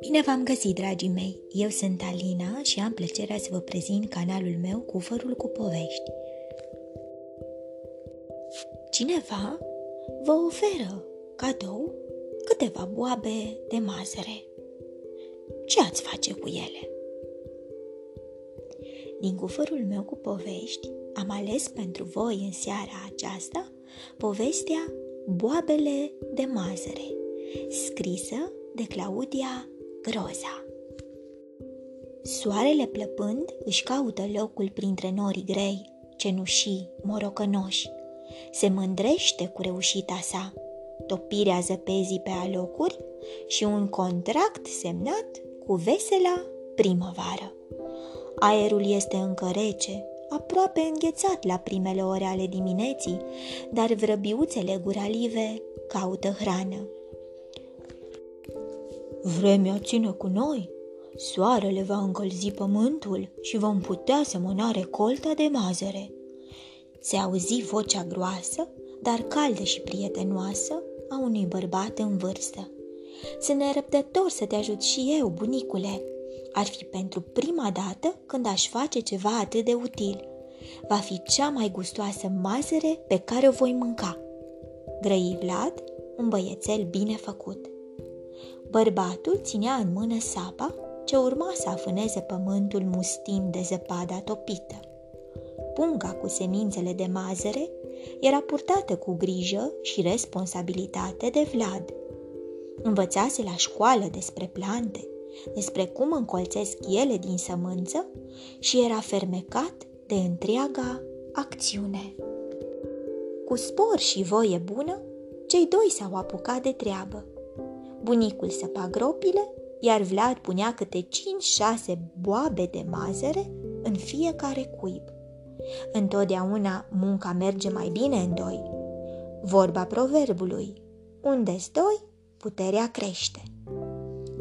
Bine v-am găsit, dragii mei! Eu sunt Alina și am plăcerea să vă prezint canalul meu cu fărul cu povești. Cineva vă oferă cadou câteva boabe de mazăre. Ce ați face cu ele? Din cufărul meu cu povești am ales pentru voi în seara aceasta povestea Boabele de mazăre, scrisă de Claudia Groza. Soarele plăpând își caută locul printre norii grei, cenușii, morocănoși. Se mândrește cu reușita sa, topirea zăpezii pe alocuri și un contract semnat cu vesela primăvară. Aerul este încă rece, aproape înghețat la primele ore ale dimineții, dar vrăbiuțele guralive caută hrană. Vremea ține cu noi. Soarele va încălzi pământul și vom putea semăna recolta de mazăre. Se auzi vocea groasă, dar caldă și prietenoasă, a unui bărbat în vârstă. Sunt nerăbdător să te ajut și eu, bunicule. Ar fi pentru prima dată când aș face ceva atât de util. Va fi cea mai gustoasă mazăre pe care o voi mânca. Grăi Vlad, un băiețel bine făcut. Bărbatul ținea în mână sapa ce urma să afâneze pământul mustin de zăpada topită. Punga cu semințele de mazăre era purtată cu grijă și responsabilitate de Vlad. Învățase la școală despre plante, despre cum încolțesc ele din sămânță și era fermecat de întreaga acțiune. Cu spor și voie bună, cei doi s-au apucat de treabă Bunicul săpa gropile, iar Vlad punea câte 5-6 boabe de mazăre în fiecare cuib. Întotdeauna munca merge mai bine în doi. Vorba proverbului, unde doi, puterea crește.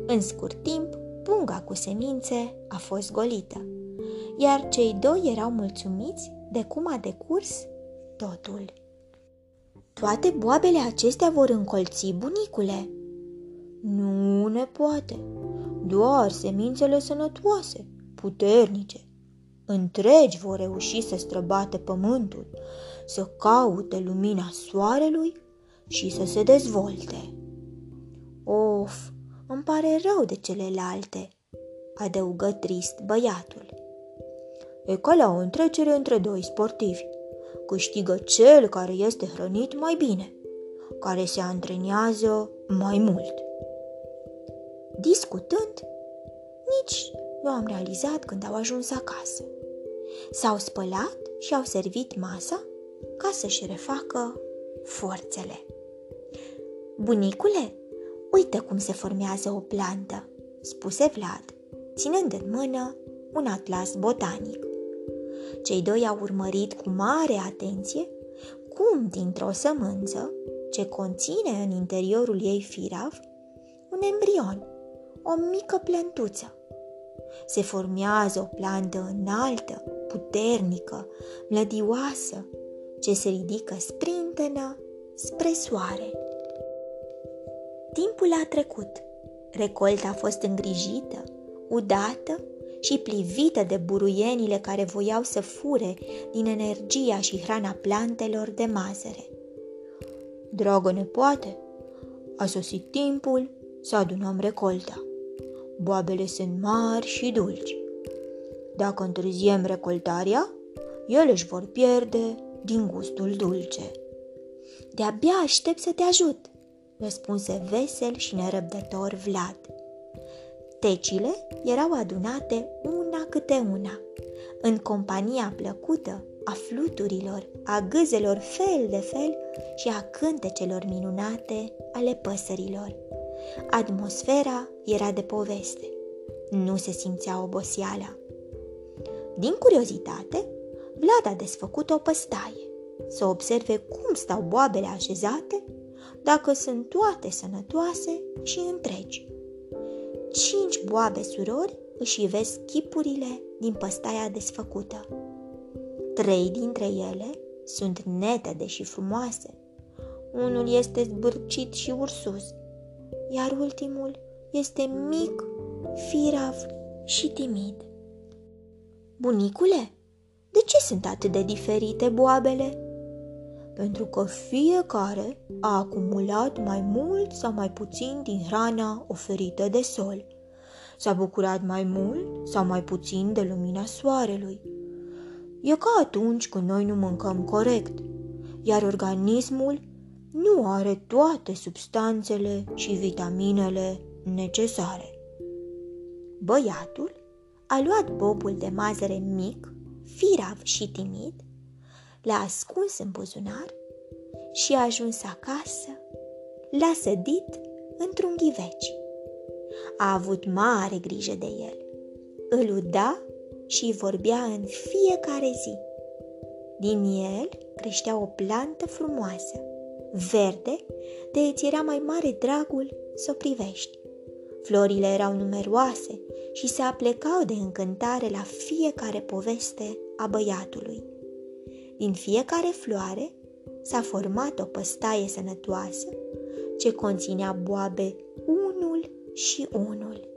În scurt timp, punga cu semințe a fost golită, iar cei doi erau mulțumiți de cum a decurs totul. Toate boabele acestea vor încolți, bunicule, nu ne poate. Doar semințele sănătoase, puternice, întregi vor reuși să străbate pământul, să caute lumina soarelui și să se dezvolte. Of, îmi pare rău de celelalte, adăugă trist băiatul. E ca la o întrecere între doi sportivi. Câștigă cel care este hrănit mai bine, care se antrenează mai mult. Discutând, nici nu am realizat când au ajuns acasă. S-au spălat și au servit masa ca să-și refacă forțele. Bunicule, uite cum se formează o plantă, spuse Vlad, ținând în mână un atlas botanic. Cei doi au urmărit cu mare atenție cum dintr-o sămânță, ce conține în interiorul ei firav, un embrion o mică plantuță. Se formează o plantă înaltă, puternică, mlădioasă, ce se ridică sprintenă spre soare. Timpul a trecut. Recolta a fost îngrijită, udată și plivită de buruienile care voiau să fure din energia și hrana plantelor de mazăre. Dragă nepoate, a sosit timpul să adunăm recolta. Boabele sunt mari și dulci. Dacă întârziem recoltarea, ele își vor pierde din gustul dulce. De-abia aștept să te ajut, răspunse vesel și nerăbdător Vlad. Tecile erau adunate una câte una, în compania plăcută a fluturilor, a gâzelor fel de fel și a cântecelor minunate ale păsărilor. Atmosfera era de poveste. Nu se simțea oboseala. Din curiozitate, Vlad a desfăcut o păstaie să observe cum stau boabele așezate, dacă sunt toate sănătoase și întregi. Cinci boabe surori își ivesc chipurile din păstaia desfăcută. Trei dintre ele sunt netede și frumoase, unul este zbârcit și ursus, iar ultimul este mic, firav și timid. Bunicule, de ce sunt atât de diferite boabele? Pentru că fiecare a acumulat mai mult sau mai puțin din hrana oferită de sol. S-a bucurat mai mult sau mai puțin de lumina soarelui. E ca atunci când noi nu mâncăm corect, iar organismul nu are toate substanțele și vitaminele necesare. Băiatul a luat bobul de mazăre mic, firav și timid, l-a ascuns în buzunar și a ajuns acasă, l-a sădit într-un ghiveci. A avut mare grijă de el. Îl uda și îi vorbea în fiecare zi. Din el creștea o plantă frumoasă, verde, de îți era mai mare dragul să o privești. Florile erau numeroase și se aplecau de încântare la fiecare poveste a băiatului. Din fiecare floare s-a format o păstaie sănătoasă ce conținea boabe unul și unul.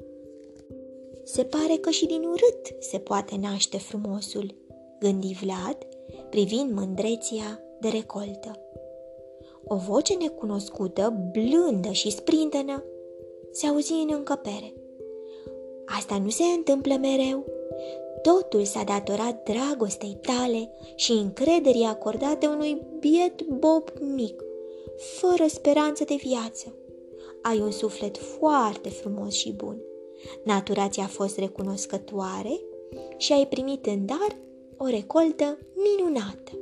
Se pare că și din urât se poate naște frumosul, gândi Vlad, privind mândreția de recoltă. O voce necunoscută, blândă și sprintenă, se auzi în încăpere. Asta nu se întâmplă mereu. Totul s-a datorat dragostei tale și încrederii acordate unui biet bob mic, fără speranță de viață. Ai un suflet foarte frumos și bun. Natura ți-a fost recunoscătoare și ai primit în dar o recoltă minunată.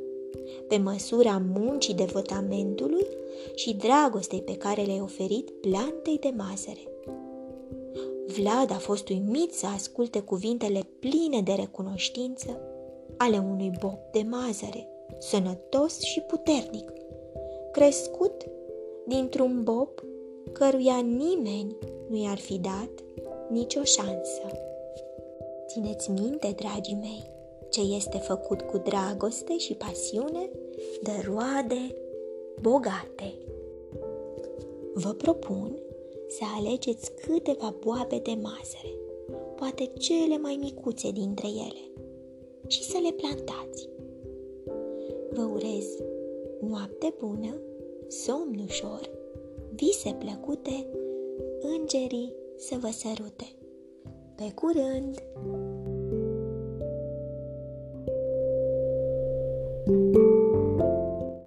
Pe măsura muncii devotamentului și dragostei pe care le-ai oferit plantei de mazăre. Vlad a fost uimit să asculte cuvintele pline de recunoștință ale unui bob de mazăre, sănătos și puternic, crescut dintr-un bob căruia nimeni nu i-ar fi dat nicio șansă. Țineți minte, dragii mei, ce este făcut cu dragoste și pasiune de roade bogate. Vă propun să alegeți câteva boabe de mazăre, poate cele mai micuțe dintre ele, și să le plantați. Vă urez noapte bună, somn ușor, vise plăcute, îngerii să vă sărute. Pe curând! thank you